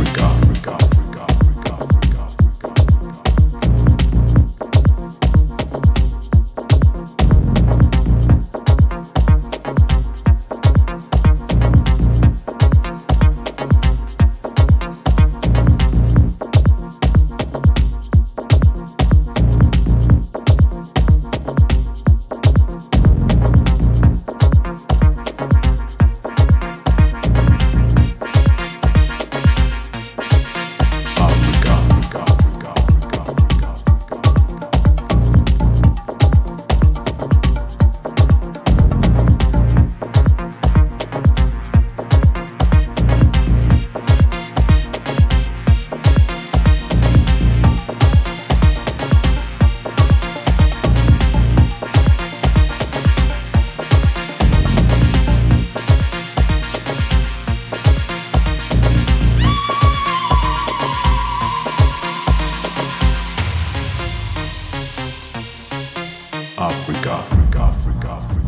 Africa. Africa, Africa, Africa, Africa.